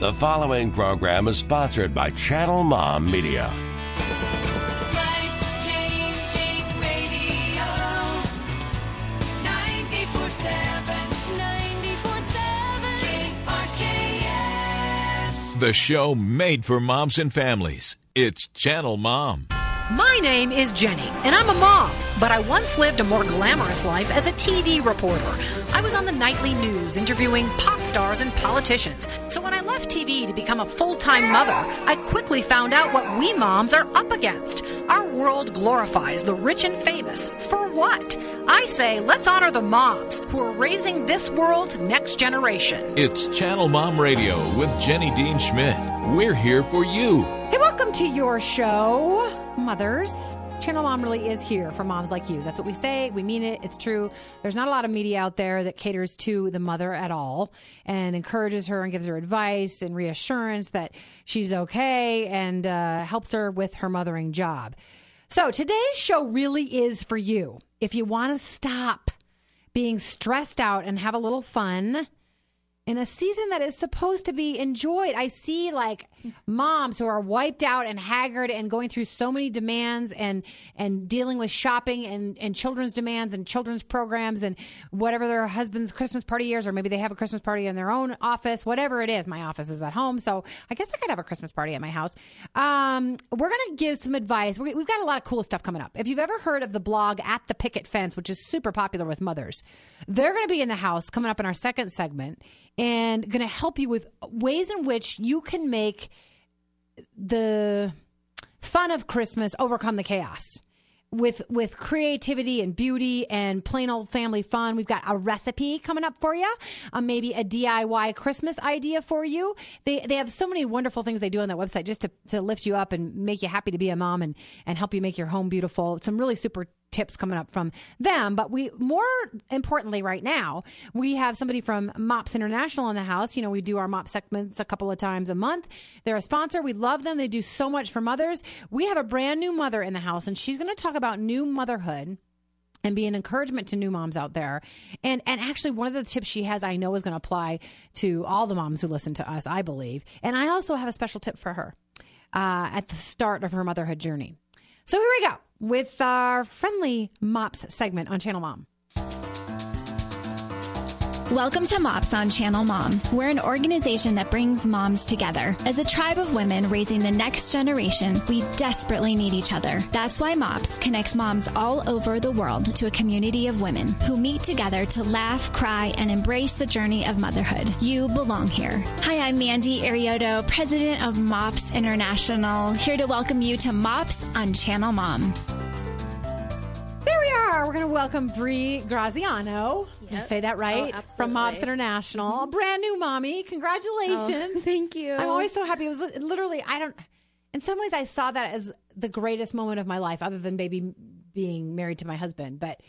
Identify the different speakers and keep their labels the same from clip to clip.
Speaker 1: The following program is sponsored by Channel Mom Media.
Speaker 2: Life-changing radio. 94.7. 94.7. KRKS.
Speaker 3: The show made for moms and families. It's Channel Mom.
Speaker 4: My name is Jenny, and I'm a mom, but I once lived a more glamorous life as a TV reporter. I was on the nightly news interviewing pop stars and politicians. So when I left TV to become a full time mother, I quickly found out what we moms are up against. Our world glorifies the rich and famous. For what? I say let's honor the moms who are raising this world's next generation.
Speaker 3: It's Channel Mom Radio with Jenny Dean Schmidt. We're here for you.
Speaker 4: Hey, welcome to your show, mothers. Channel Mom really is here for moms like you. That's what we say. We mean it. It's true. There's not a lot of media out there that caters to the mother at all and encourages her and gives her advice and reassurance that she's okay and uh, helps her with her mothering job. So today's show really is for you. If you want to stop being stressed out and have a little fun, in a season that is supposed to be enjoyed. I see like moms who are wiped out and haggard and going through so many demands and and dealing with shopping and, and children's demands and children's programs and whatever their husband's Christmas party is, or maybe they have a Christmas party in their own office, whatever it is. My office is at home, so I guess I could have a Christmas party at my house. Um, we're gonna give some advice. We- We've got a lot of cool stuff coming up. If you've ever heard of the blog at the Picket Fence, which is super popular with mothers, they're gonna be in the house coming up in our second segment and going to help you with ways in which you can make the fun of Christmas overcome the chaos. With with creativity and beauty and plain old family fun, we've got a recipe coming up for you. Uh, maybe a DIY Christmas idea for you. They they have so many wonderful things they do on that website just to, to lift you up and make you happy to be a mom and and help you make your home beautiful. Some really super tips coming up from them. But we, more importantly, right now, we have somebody from Mops International in the house. You know, we do our Mop segments a couple of times a month. They're a sponsor. We love them. They do so much for mothers. We have a brand new mother in the house, and she's going to talk about new motherhood and be an encouragement to new moms out there. And and actually one of the tips she has I know is going to apply to all the moms who listen to us, I believe. And I also have a special tip for her uh, at the start of her motherhood journey. So here we go with our friendly mops segment on Channel Mom.
Speaker 5: Welcome to MOPS on Channel Mom. We're an organization that brings moms together. As a tribe of women raising the next generation, we desperately need each other. That's why MOPS connects moms all over the world to a community of women who meet together to laugh, cry, and embrace the journey of motherhood. You belong here. Hi, I'm Mandy Arioto, president of MOPS International, here to welcome you to MOPS on Channel Mom.
Speaker 4: There we are. We're going to welcome Bree Graziano. Did you say that oh, right?
Speaker 6: Oh,
Speaker 4: From
Speaker 6: absolutely.
Speaker 4: International. A brand new mommy. Congratulations.
Speaker 6: Oh, thank you.
Speaker 4: I'm always so happy. It was literally, I don't, in some ways, I saw that as the greatest moment of my life, other than maybe being married to my husband. But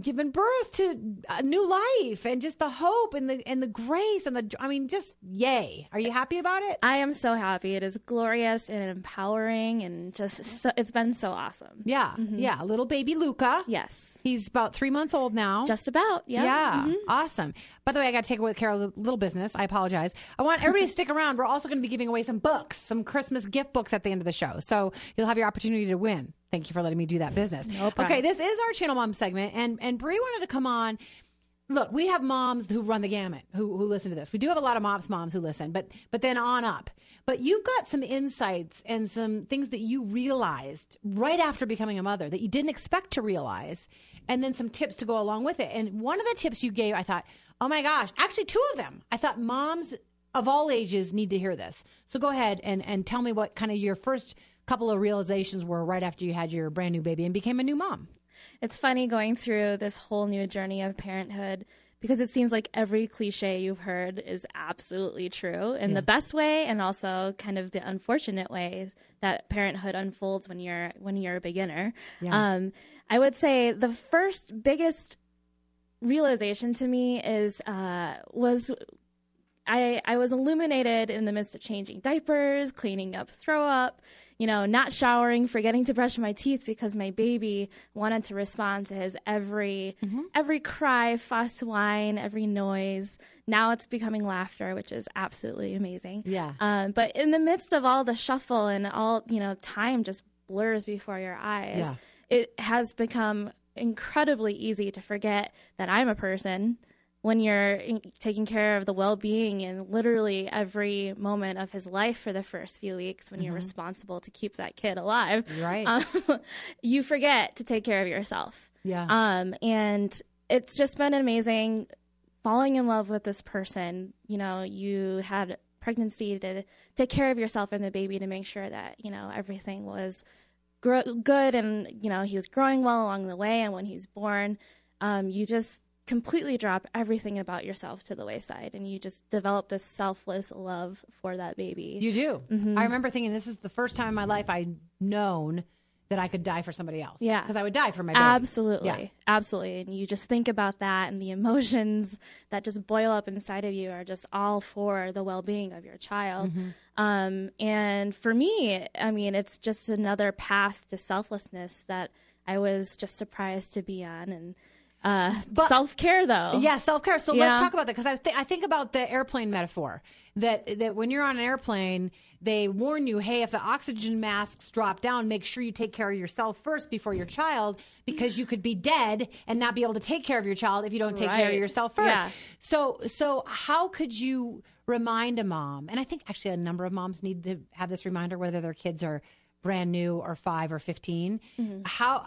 Speaker 4: giving birth to a new life and just the hope and the and the grace and the I mean just yay. Are you happy about it?
Speaker 6: I am so happy. It is glorious and empowering, and just so, it's been so awesome.
Speaker 4: Yeah. Yeah, little baby Luca.
Speaker 6: Yes,
Speaker 4: He's about 3 months old now.
Speaker 6: just about. Yeah.
Speaker 4: Yeah,
Speaker 6: Mhm.
Speaker 4: awesome. By the way, I got to take away care of a little business. I apologize. I want everybody to stick around. We're also going to be giving away some books, some Christmas gift books at the end of the show. So you'll have your opportunity to win. Thank you for letting me do that business. okay, this is our channel mom segment, and and Bree wanted to come on. Look, we have moms who run the gamut who who listen to this. We do have a lot of moms moms who listen, but but then on up. But you've got some insights and some things that you realized right after becoming a mother that you didn't expect to realize, and then some tips to go along with it. And one of the tips you gave, I thought, oh my gosh, actually two of them. I thought moms of all ages need to hear this. So go ahead and and tell me what kind of your first couple of realizations were right after you had your brand new baby and became a new mom.
Speaker 6: It's funny going through this whole new journey of parenthood because it seems like every cliche you've heard is absolutely true in the best way and also kind of the unfortunate way that parenthood unfolds when you're when you're a beginner. Um, I would say the first biggest realization to me is uh, was I, I was illuminated in the midst of changing diapers, cleaning up throw up, you know, not showering, forgetting to brush my teeth because my baby wanted to respond to his every every cry, fuss, whine, every noise. Now it's becoming laughter, which is absolutely amazing.
Speaker 4: Yeah.
Speaker 6: Um, but in the midst of all the shuffle and all, you know, time just blurs before your eyes.
Speaker 4: Yeah.
Speaker 6: It has become incredibly easy to forget that I'm a person when you're taking care of the well-being in literally every moment of his life for the first few weeks when you're responsible to keep that kid alive
Speaker 4: Right.
Speaker 6: um, you forget to take care of yourself
Speaker 4: Yeah.
Speaker 6: um, and it's just been amazing falling in love with this person you know you had pregnancy to take care of yourself and the baby to make sure that you know everything was gro- good and you know he was growing well along the way and when he's born um, you just completely drop everything about yourself to the wayside and you just develop this selfless love for that baby
Speaker 4: You do.
Speaker 6: Mm-hmm.
Speaker 4: I remember thinking this is the first time in my life I'd known that I could die for somebody else.
Speaker 6: Yeah.
Speaker 4: Because I would die for my baby.
Speaker 6: Absolutely.
Speaker 4: Yeah.
Speaker 6: Absolutely. And you just think about that and the emotions that just boil up inside of you are just all for the well being of your child.
Speaker 4: Mm-hmm.
Speaker 6: Um, and for me, I mean, it's just another path to selflessness that I was just surprised to be on. And uh, self care, though.
Speaker 4: Yeah, self care. So
Speaker 6: Yeah.
Speaker 4: let's talk about that because I, th- I think about the airplane metaphor that that when you're on an airplane, they warn you, hey, if the oxygen masks drop down, make sure you take care of yourself first before your child because you could be dead and not be able to take care of your child if you don't take care of yourself first.
Speaker 6: Yeah.
Speaker 4: So so how could you remind a mom? And I think actually a number of moms need to have this reminder whether their kids are brand new or 5 or 15.
Speaker 6: Mm-hmm.
Speaker 4: How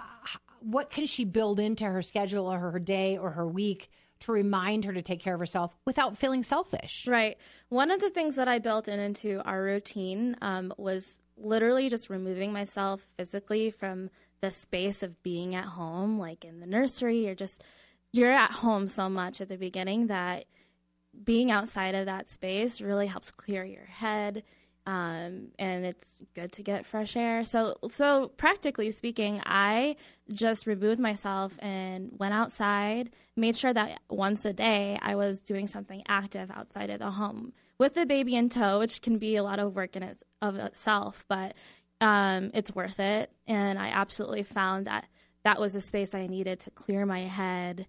Speaker 4: what can she build into her schedule or her day or her week to remind her to take care of herself without feeling selfish?
Speaker 6: Right. One of the things that I built in into our routine um, was literally just removing myself physically from the space of being at home, like in the nursery. You're just you're at home so much at the beginning that being outside of that space really helps clear your head. Um, and it's good to get fresh air. So, so practically speaking, I just removed myself and went outside, made sure that once a day I was doing something active outside of the home with the baby in tow, which can be a lot of work in its of itself, but um, it's worth it. And I absolutely found that that was a space I needed to clear my head,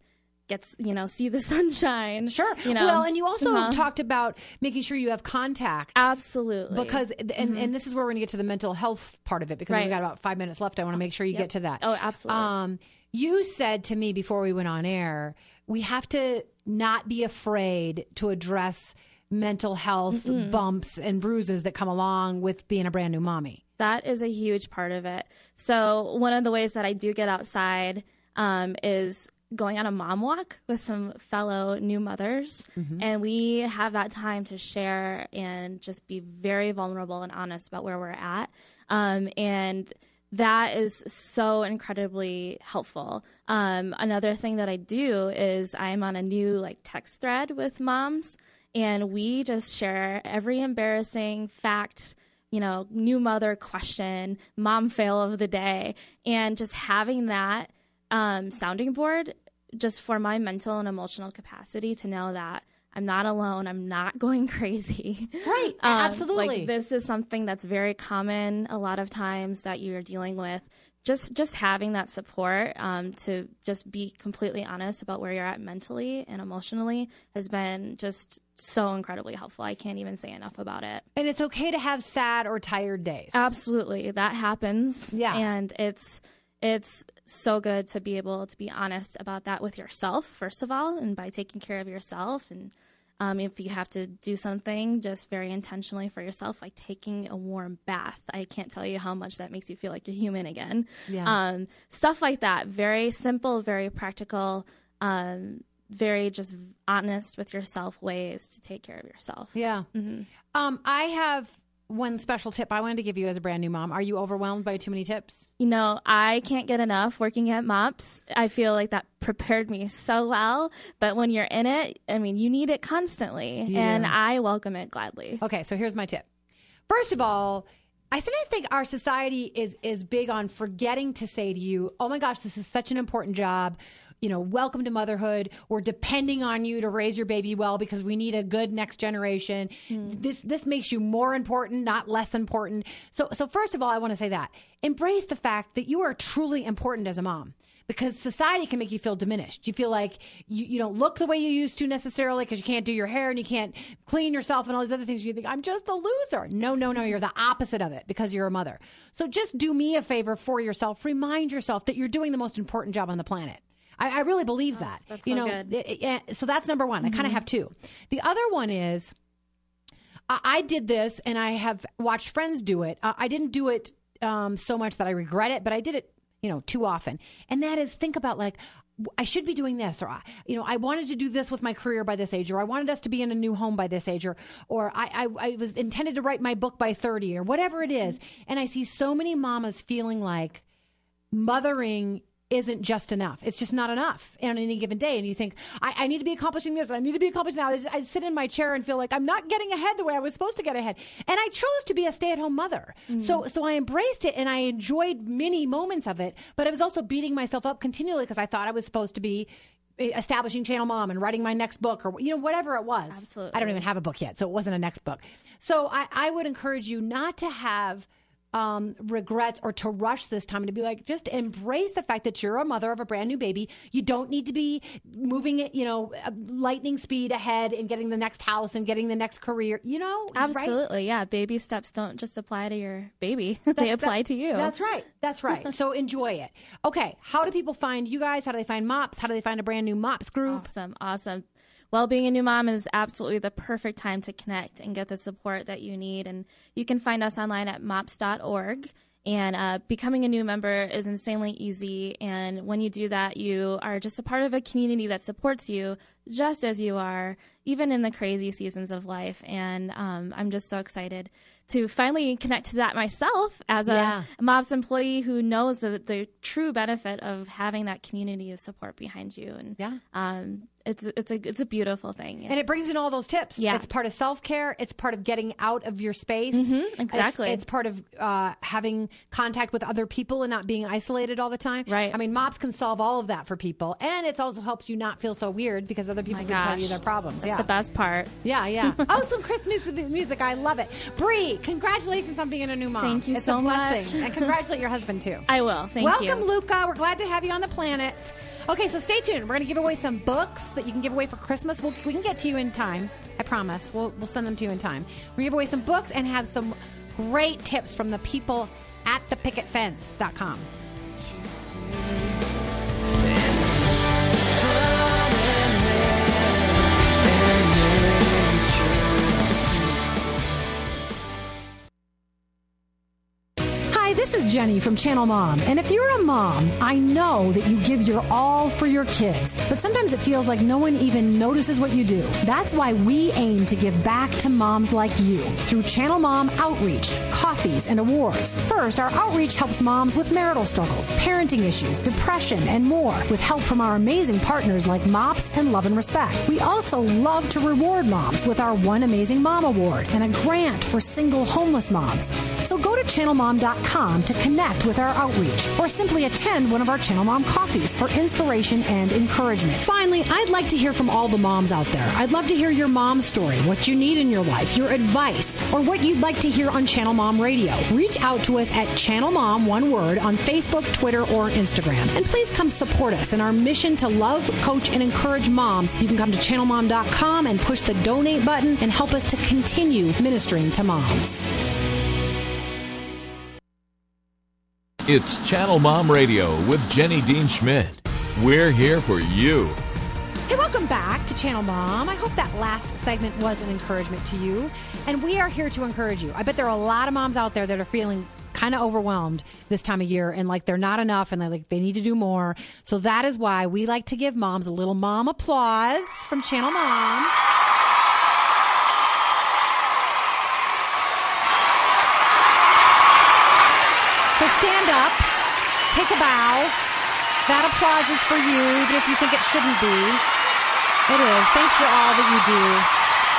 Speaker 6: gets you know see the sunshine.
Speaker 4: Sure.
Speaker 6: you know.
Speaker 4: well, and you also
Speaker 6: Uh-huh.
Speaker 4: talked about making sure you have contact.
Speaker 6: absolutely
Speaker 4: Because and, and this is where we're going to get to the mental health part of it because
Speaker 6: Right.
Speaker 4: we've got about five minutes left. I want to make sure you get to that.
Speaker 6: Oh, absolutely.
Speaker 4: Um, you said to me before we went on air, we have to not be afraid to address mental health bumps and bruises that come along with being a brand new mommy.
Speaker 6: That is a huge part of it. So one of the ways that I do get outside um, is going on a mom walk with some fellow new mothers, and we have that time to share and just be very vulnerable and honest about where we're at. Um, and that is so incredibly helpful. Um, another thing that I do is I'm on a new like text thread with moms, and we just share every embarrassing fact you know, new mother question, mom fail of the day, and just having that um, sounding board just for my mental and emotional capacity to know that I'm not alone, I'm not going crazy.
Speaker 4: Right,
Speaker 6: Um,
Speaker 4: absolutely.
Speaker 6: Like this is something that's very common a lot of times that you're dealing with. Just just having that support um, to just be completely honest about where you're at mentally and emotionally has been just so incredibly helpful. I can't even say enough about it.
Speaker 4: And it's okay to have sad or tired days.
Speaker 6: Absolutely, that happens.
Speaker 4: Yeah.
Speaker 6: and it's it's so good to be able to be honest about that with yourself first of all, and by taking care of yourself. And um, if you have to do something just very intentionally for yourself, like taking a warm bath, I can't tell you how much that makes you feel like a human again.
Speaker 4: Yeah.
Speaker 6: Um, stuff like that. Very simple, very practical. Um, very just honest with yourself ways to take care of yourself.
Speaker 4: Yeah.
Speaker 6: Mm-hmm.
Speaker 4: Um, I have one special tip I wanted to give you as a brand new mom. Are you overwhelmed by too many tips?
Speaker 6: You know, I can't get enough working at MOPS. I feel like that prepared me so well. But when you're in it, I mean, you need it constantly. And I welcome it gladly.
Speaker 4: Okay, so here's my tip. First of all, I sometimes think our society is is big on forgetting to say to you, "Oh my gosh, this is such an important job. You know, welcome to motherhood. We're depending on you to raise your baby well because we need a good next generation. Hmm. This this makes you more important, not less important. So so first of all, I want to say that embrace the fact that you are truly important as a mom because society can make you feel diminished. You feel like you, you don't look the way you used to necessarily because you can't do your hair and you can't clean yourself and all these other things. You think, I'm just a loser. No, no, no. You're the opposite of it because you're a mother. So just do me a favor for yourself. Remind yourself that you're doing the most important job on the planet. I, I really believe that.
Speaker 6: that's
Speaker 4: you
Speaker 6: so
Speaker 4: know,
Speaker 6: good.
Speaker 4: it- it- so that's number one. I kind of have two. The other one is I, I did this and I have watched friends do it. Uh, I didn't do it um, so much that I regret it, but I did it, you know, too often. And that is think about like, I should be doing this, or I- you know, I wanted to do this with my career by this age, or I wanted us to be in a new home by this age, or or I, I, I was intended to write my book by thirty, or whatever it is. And I see so many mamas feeling like mothering isn't just enough. It's just not enough on any given day. And you think, I, I need to be accomplishing this. I need to be accomplishing that. I, I sit in my chair and feel like I'm not getting ahead the way I was supposed to get ahead. And I chose to be a stay at home mother. Mm-hmm. So, so I embraced it and I enjoyed many moments of it, but I was also beating myself up continually because I thought I was supposed to be eh, establishing channel mom and writing my next book or you know whatever it was
Speaker 6: Absolutely.
Speaker 4: i don't even have a book yet so it wasn't a next book so i, I would encourage you not to have um, regrets or to rush this time and to be like, just embrace the fact that you're a mother of a brand new baby. You don't need to be moving it, you know, uh, lightning speed ahead and getting the next house and getting the next career, you know? right?
Speaker 6: Absolutely, yeah. Baby steps don't just apply to your baby; they apply to you.
Speaker 4: That's right. That's right. so enjoy it. Okay. How do people find you guys? How do they find MOPS? How do they find a brand new MOPS group?
Speaker 6: Awesome, awesome. Well, being a new mom is absolutely the perfect time to connect and get the support that you need. And you can find us online at mops.org. And uh, becoming a new member is insanely easy. And when you do that, you are just a part of a community that supports you just as you are, even in the crazy seasons of life. And um, I'm just so excited to finally connect to that myself as a
Speaker 4: Yeah.
Speaker 6: MOPS employee who knows the, the true benefit of having that community of support behind you. And
Speaker 4: Yeah.
Speaker 6: um, it's it's a it's a beautiful thing.
Speaker 4: And it brings in all those tips.
Speaker 6: Yeah.
Speaker 4: It's part of self care. It's part of getting out of your space.
Speaker 6: Mm-hmm, exactly.
Speaker 4: It's, it's part of uh, having contact with other people and not being isolated all the time.
Speaker 6: Right.
Speaker 4: I mean, MOPS can solve all of that for people. And it also helps you not feel so weird because other people
Speaker 6: My
Speaker 4: can tell you their problems.
Speaker 6: That's
Speaker 4: yeah.
Speaker 6: the best part.
Speaker 4: Yeah, yeah. oh, some Christmas music. I love it. Bree, congratulations on being a new mom.
Speaker 6: Thank you
Speaker 4: it's
Speaker 6: so
Speaker 4: a blessing.
Speaker 6: much.
Speaker 4: and congratulate your husband, too.
Speaker 6: I will. Thank
Speaker 4: Welcome,
Speaker 6: you.
Speaker 4: Welcome, Luca. We're glad to have you on the planet. Okay, so stay tuned. We're going to give away some books that you can give away for Christmas. We'll, we can get to you in time. I promise. We'll, we'll send them to you in time. We're going to give away some books and have some great tips from the people at thepicketfence.com. this is Jenny from Channel Mom. And if you're a mom, I know that you give your all for your kids, but sometimes it feels like no one even notices what you do. That's why we aim to give back to moms like you through Channel Mom Outreach, coffees, and awards. First, our outreach helps moms with marital struggles, parenting issues, depression, and more with help from our amazing partners like MOPS and Love and Respect. We also love to reward moms with our One Amazing Mom Award and a grant for single homeless moms. So go to channelmom.com to connect with our outreach or simply attend one of our Channel Mom coffees for inspiration and encouragement. Finally, I'd like to hear from all the moms out there. I'd love to hear your mom's story, what you need in your life, your advice, or what you'd like to hear on Channel Mom Radio. Reach out to us at Channel Mom, one word, on Facebook, Twitter, or Instagram. And please come support us in our mission to love, coach, and encourage moms. You can come to channelmom.com and push the donate button and help us to continue ministering to moms.
Speaker 3: It's Channel Mom Radio with Jenny Dean Schmidt. We're here for you.
Speaker 4: Hey, welcome back to Channel Mom. I hope that last segment was an encouragement to you. And we are here to encourage you. I bet there are a lot of moms out there that are feeling kind of overwhelmed this time of year and like they're not enough and they like they need to do more. So that is why we like to give moms a little mom applause from Channel Mom. So stand up, take a bow. That applause is for you, even if you think it shouldn't be. It is. Thanks for all that you do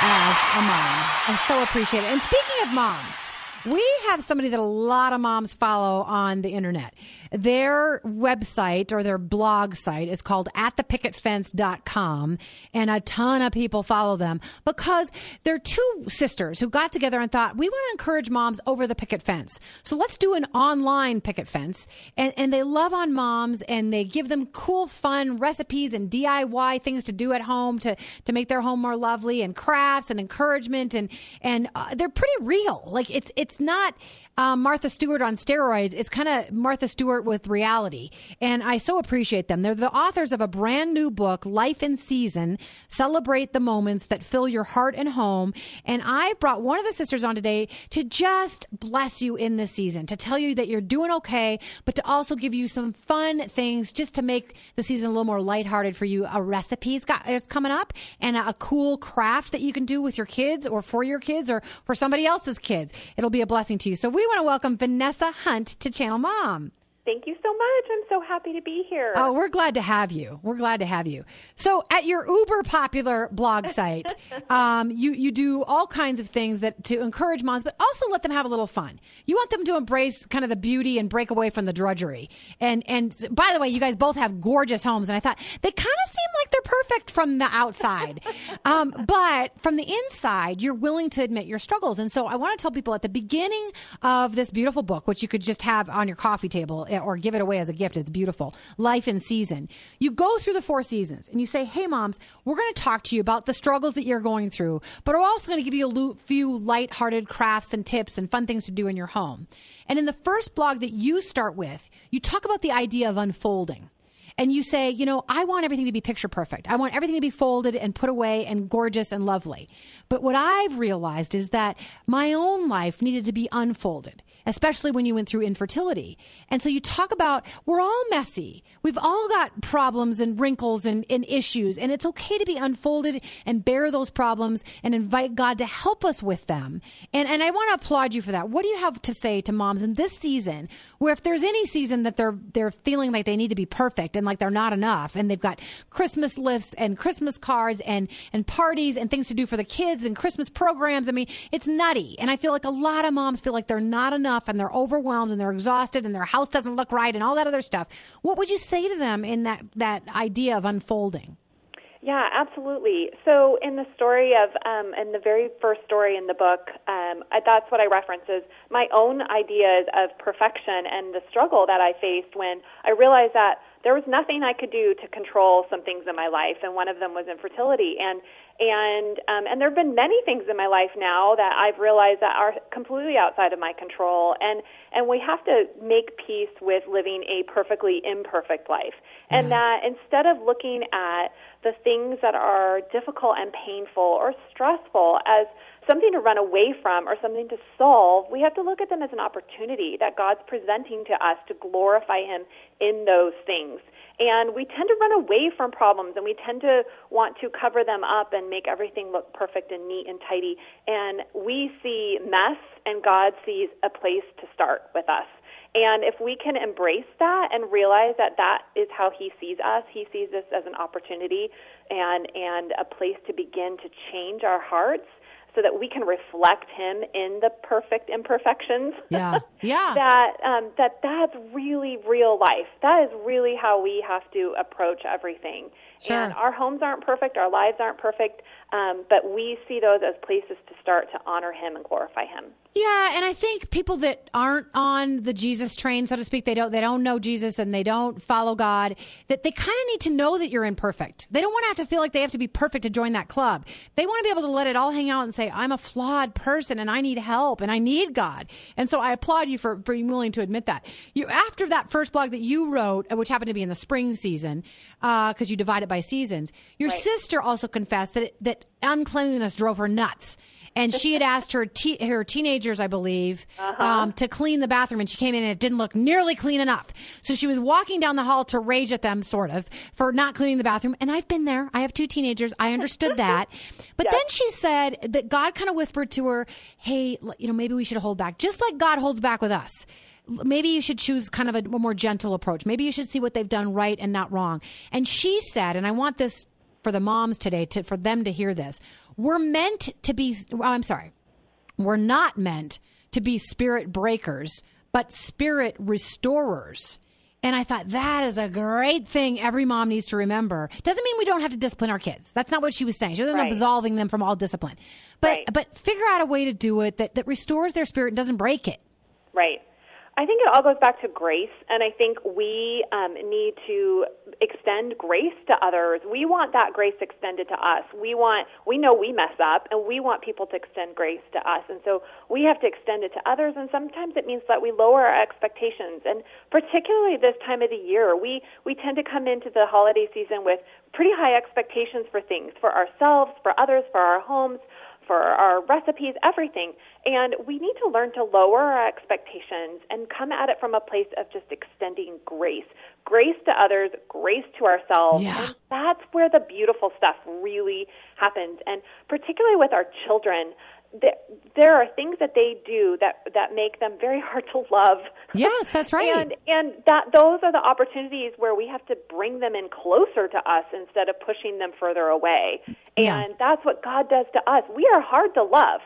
Speaker 4: as a mom. I so appreciate it. And speaking of moms, We have somebody that a lot of moms follow on the internet. Their website or their blog site is called atthepicketfence.com and a ton of people follow them because they're two sisters who got together and thought, we want to encourage moms over the picket fence. So let's do an online picket fence. And, and they love on moms and they give them cool, fun recipes and DIY things to do at home to, to make their home more lovely and crafts and encouragement. And, and uh, they're pretty real. Like it's, it's not, um, Martha Stewart on steroids. It's kind of Martha Stewart with reality. And I so appreciate them. They're the authors of a brand new book, Life in Season Celebrate the Moments That Fill Your Heart and Home. And I've brought one of the sisters on today to just bless you in this season, to tell you that you're doing okay, but to also give you some fun things just to make the season a little more lighthearted for you. A recipe is, got, is coming up and a, a cool craft that you can do with your kids or for your kids or for somebody else's kids. It'll be a blessing to you. So we want to welcome Vanessa Hunt to Channel Mom.
Speaker 7: Thank you so much. I'm so happy to be here.
Speaker 4: Oh, we're glad to have you. We're glad to have you. So, at your uber popular blog site, um, you you do all kinds of things that to encourage moms, but also let them have a little fun. You want them to embrace kind of the beauty and break away from the drudgery. And and by the way, you guys both have gorgeous homes, and I thought they kind of seem like they're perfect from the outside, um, but from the inside, you're willing to admit your struggles. And so, I want to tell people at the beginning of this beautiful book, which you could just have on your coffee table or give it away as a gift. It's beautiful. Life in season. You go through the four seasons and you say, Hey, moms, we're going to talk to you about the struggles that you're going through, but we're also going to give you a few lighthearted crafts and tips and fun things to do in your home. And in the first blog that you start with, you talk about the idea of unfolding and you say, you know, I want everything to be picture perfect. I want everything to be folded and put away and gorgeous and lovely. But what I've realized is that my own life needed to be unfolded, especially when you went through infertility. And so you talk about we're all messy. We've all got problems and wrinkles and, and issues, and it's okay to be unfolded and bear those problems and invite God to help us with them. And and I want to applaud you for that. What do you have to say to moms in this season where if there's any season that they're they're feeling like they need to be perfect and like they're not enough and they've got Christmas lists and Christmas cards and and parties and things to do for the kids and Christmas programs. I mean, it's nutty. And I feel like a lot of moms feel like they're not enough and they're overwhelmed and they're exhausted and their house doesn't look right and all that other stuff. What would you say to them in that that idea of unfolding?
Speaker 7: Yeah, absolutely. So, in the story of, um, in the very first story in the book, um, that's what I reference is my own ideas of perfection and the struggle that I faced when I realized that there was nothing I could do to control some things in my life, and one of them was infertility. And and um, and there have been many things in my life now that I've realized that are completely outside of my control, and and we have to make peace with living a perfectly imperfect life, and that instead of looking at the things that are difficult and painful or stressful as something to run away from or something to solve, we have to look at them as an opportunity that God's presenting to us to glorify Him in those things. And we tend to run away from problems and we tend to want to cover them up and make everything look perfect and neat and tidy. And we see mess and God sees a place to start with us. And if we can embrace that and realize that that is how he sees us, he sees this as an opportunity and and a place to begin to change our hearts so that we can reflect him in the perfect imperfections.
Speaker 4: Yeah. Yeah.
Speaker 7: that um, that that's really real life. That is really how we have to approach everything.
Speaker 4: Sure.
Speaker 7: And our homes aren't perfect, our lives aren't perfect, um, but we see those as places to start to honor him and glorify him.
Speaker 4: Yeah, and I think people that aren't on the Jesus train, so to speak, they don't they don't know Jesus and they don't follow God, that they kind of need to know that you're imperfect. They don't want to have to feel like they have to be perfect to join that club. They want to be able to let it all hang out and say, "I'm a flawed person and I need help and I need God." And so I applaud you for being willing to admit that. You after that first blog that you wrote, uh, which happened to be in the spring season, because you divide it by seasons. Your sister also confessed that it, that uncleanliness drove her nuts. And she had asked her te- her teenagers, I believe, um, to clean the bathroom, and she came in and it didn't look nearly clean enough. So she was walking down the hall to rage at them, sort of, for not cleaning the bathroom. And I've been there. I have two teenagers. I understood that. But then she said that God kind of whispered to her, "Hey, you know, maybe we should hold back, just like God holds back with us." maybe you should choose kind of a more gentle approach. Maybe you should see what they've done right and not wrong. And she said, and I want this for the moms today to for them to hear this. We're meant to be. I'm sorry. We're not meant to be spirit breakers, but spirit restorers. And I thought that is a great thing every mom needs to remember. Doesn't mean we don't have to discipline our kids. That's not what she was saying. She wasn't
Speaker 7: Right.
Speaker 4: absolving them from all discipline. But
Speaker 7: Right.
Speaker 4: but figure out a way to do it that, that restores their spirit and doesn't break it.
Speaker 7: Right. I think it all goes back to grace, and I think we um, need to extend grace to others. We want that grace extended to us. We want, we know we mess up, and we want people to extend grace to us, and so we have to extend it to others. And sometimes it means that we lower our expectations, and particularly this time of the year, we we tend to come into the holiday season with pretty high expectations for things, for ourselves, for others, for our homes for our recipes, everything. And we need to learn to lower our expectations and come at it from a place of just extending grace. Grace to others, grace to ourselves.
Speaker 4: Yeah.
Speaker 7: And that's where the beautiful stuff really happens. And particularly with our children, there, there are things that they do that that make them very hard to love.
Speaker 4: Yes, that's right.
Speaker 7: and and that those are the opportunities where we have to bring them in closer to us instead of pushing them further away.
Speaker 4: Yeah.
Speaker 7: And that's what God does to us. We are hard to love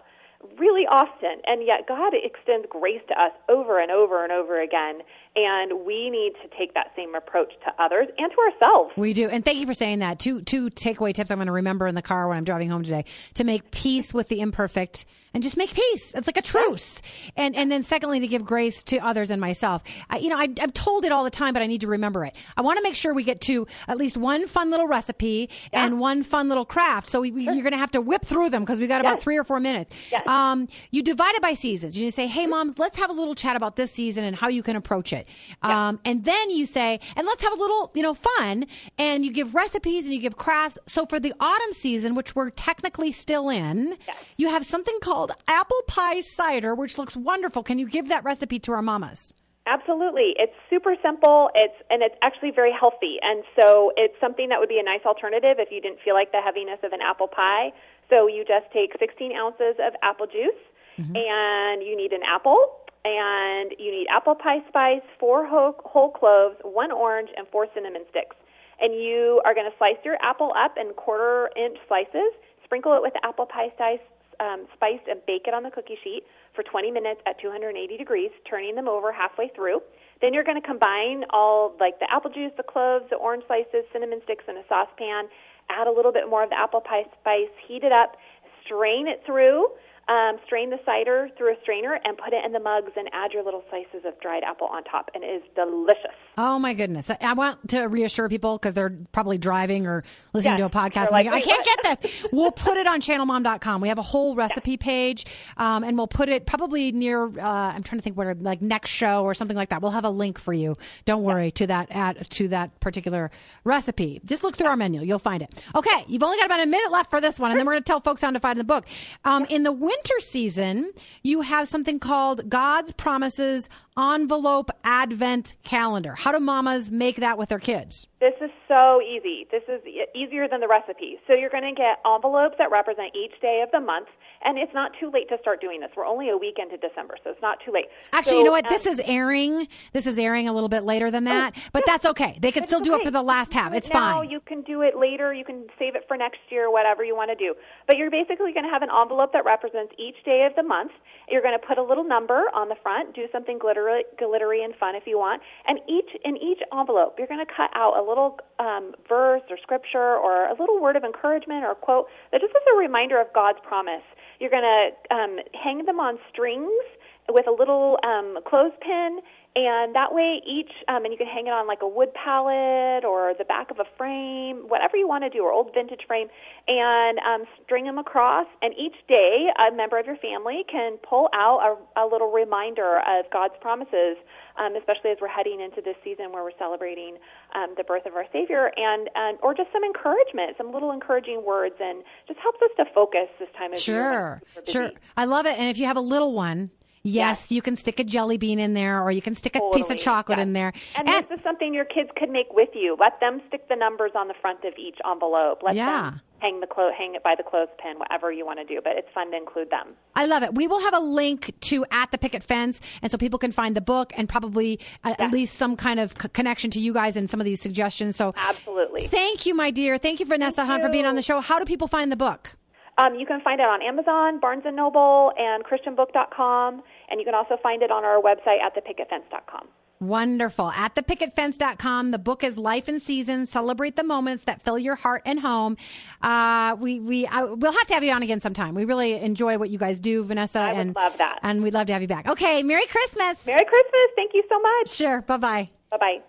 Speaker 7: really often, and yet God extends grace to us over and over and over again. And we need to take that same approach to others and to ourselves.
Speaker 4: We do. And thank you for saying that. Two two takeaway tips I'm going to remember in the car when I'm driving home today to make peace with the imperfect and just make peace. It's like a truce. And and then secondly to give grace to others and myself. I, you know, I, I'm told it all the time, but I need to remember it. I want to make sure we get to at least one fun little recipe and one fun little craft. So we, we- you're going to have to whip through them because we got about
Speaker 7: Yes.
Speaker 4: three or four minutes.
Speaker 7: Yes.
Speaker 4: Um, you divide it by seasons. You say, hey, moms, let's have a little chat about this season and how you can approach it. Um, and then you say, and let's have a little, you know, fun. And you give recipes and you give crafts. So for the autumn season, which we're technically still in, you have something called apple pie cider, which looks wonderful. Can you give that recipe to our mamas?
Speaker 7: Absolutely. It's super simple. It's and it's actually very healthy. And so it's something that would be a nice alternative if you didn't feel like the heaviness of an apple pie. So you just take 16 ounces of apple juice and you need an apple and you need apple pie spice, four whole, whole cloves, one orange, and four cinnamon sticks. And you are going to slice your apple up in quarter inch slices, sprinkle it with apple pie spice, um, spice, and bake it on the cookie sheet for 20 minutes at 280 degrees, turning them over halfway through. Then you're going to combine all like the apple juice, the cloves, the orange slices, cinnamon sticks in a saucepan. Add a little bit more of the apple pie spice, heat it up, strain it through. Um, strain the cider through a strainer and put it in the mugs and add your little slices of dried apple on top, and it is delicious.
Speaker 4: Oh my goodness. I, want to reassure people because they're probably driving or listening
Speaker 7: Yes.
Speaker 4: to a podcast.
Speaker 7: Like,
Speaker 4: I can't
Speaker 7: what?"
Speaker 4: get this. We'll put it on channelmom.com. We have a whole recipe page um, and we'll put it probably near, uh, I'm trying to think what, like next show or something like that. We'll have a link for you. Don't worry to that, at, to that particular recipe. Just look through our menu. You'll find it. Okay. You've only got about a minute left for this one and then we're going to tell folks how to find in the book. Um, in the winter season, you have something called God's Promises Envelope Advent Calendar. How do mamas make that with their kids?
Speaker 7: This is so easy. This is easier than the recipe. So you're going to get envelopes that represent each day of the month, and it's not too late to start doing this. We're only a week into December, so it's not too late.
Speaker 4: Actually,
Speaker 7: So,
Speaker 4: you know what?
Speaker 7: um,
Speaker 4: This is airing. This is airing a little bit later than that, but that's okay. They can still do it for the last half.
Speaker 7: can do it
Speaker 4: It's
Speaker 7: now,
Speaker 4: fine.
Speaker 7: You can do it later. You can save it for next year, whatever you want to do. But you're basically going to have an envelope that represents each day of the month. You're going to put a little number on the front. Do something glittery, glittery and fun if you want. And each in each envelope, you're going to cut out a little um, verse or scripture or a little word of encouragement or quote that just is a reminder of God's promise. You're going to um, hang them on strings with a little um, clothespin, and that way each, um, and you can hang it on like a wood pallet or the back of a frame, whatever you want to do, or old vintage frame, and um, string them across. And each day, a member of your family can pull out a, a little reminder of God's promises, um, especially as we're heading into this season where we're celebrating um, the birth of our Savior, and, and or just some encouragement, some little encouraging words, and just helps us to focus this time of year.
Speaker 4: Sure, sure. I love it. And if you have a little one, yes, you can stick a jelly bean in there, or you can stick a piece of chocolate
Speaker 7: yes.
Speaker 4: in there.
Speaker 7: And, this is something your kids could make with you. Let them stick the numbers on the front of each envelope. Let
Speaker 4: Yeah.
Speaker 7: them hang the clo- hang it by the clothespin, whatever you want to do. But it's fun to include them.
Speaker 4: I love it. We will have a link to at the picket fence, and so people can find the book and probably uh, at, at least some kind of c- connection to you guys and some of these suggestions. So
Speaker 7: Absolutely.
Speaker 4: Thank you, my dear. Thank you, Vanessa Hunt, for being on the show. How do people find the book?
Speaker 7: Um, you can find it on Amazon, Barnes & Noble, and ChristianBook.com, and you can also find it on our website at thepicketfence.com.
Speaker 4: Wonderful. At thepicketfence.com, the book is Life in Season. Celebrate the moments that fill your heart and home. Uh, we, we, I, we'll have to have you on again sometime. We really enjoy what you guys do, Vanessa.
Speaker 7: I
Speaker 4: and,
Speaker 7: love that.
Speaker 4: And we'd love to have you back. Okay. Merry Christmas.
Speaker 7: Merry Christmas. Thank you so much.
Speaker 4: Sure. Bye bye.
Speaker 7: Bye-bye.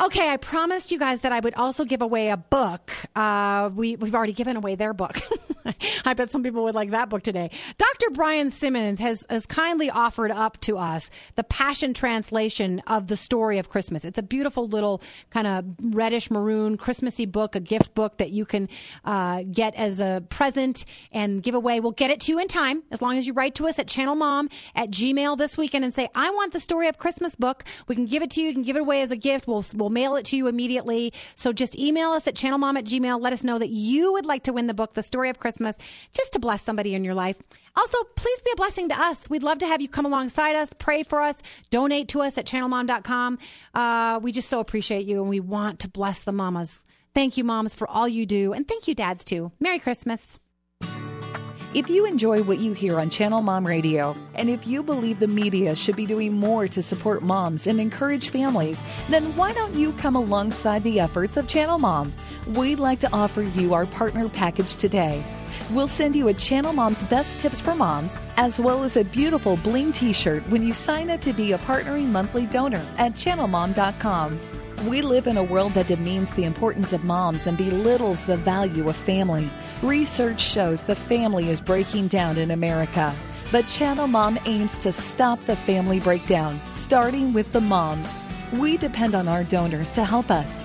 Speaker 4: Okay, I promised you guys that I would also give away a book. Uh, we we've already given away their book. I bet some people would like that book today. Dr. Brian Simmons has has kindly offered up to us the Passion translation of the story of Christmas. It's a beautiful little kind of reddish maroon Christmassy book, a gift book that you can uh, get as a present and give away. We'll get it to you in time as long as you write to us at channelmom at gmail this weekend and say I want the story of Christmas book. We can give it to you. You can give it away as a gift. We'll we'll mail it to you immediately. So just email us at channelmom at gmail. Let us know that you would like to win the book, The Story of Christmas, just to bless somebody in your life. Also, please be a blessing to us. We'd love to have you come alongside us, pray for us, donate to us at channelmom.com. Uh, we just so appreciate you and we want to bless the mamas. Thank you, moms, for all you do. And thank you, dads, too. Merry Christmas.
Speaker 8: If you enjoy what you hear on Channel Mom Radio, and if you believe the media should be doing more to support moms and encourage families, then why don't you come alongside the efforts of Channel Mom? We'd like to offer you our partner package today. We'll send you a Channel Mom's Best Tips for Moms, as well as a beautiful bling t shirt when you sign up to be a partnering monthly donor at channelmom.com. We live in a world that demeans the importance of moms and belittles the value of family. Research shows the family is breaking down in America. But Channel Mom aims to stop the family breakdown, starting with the moms. We depend on our donors to help us,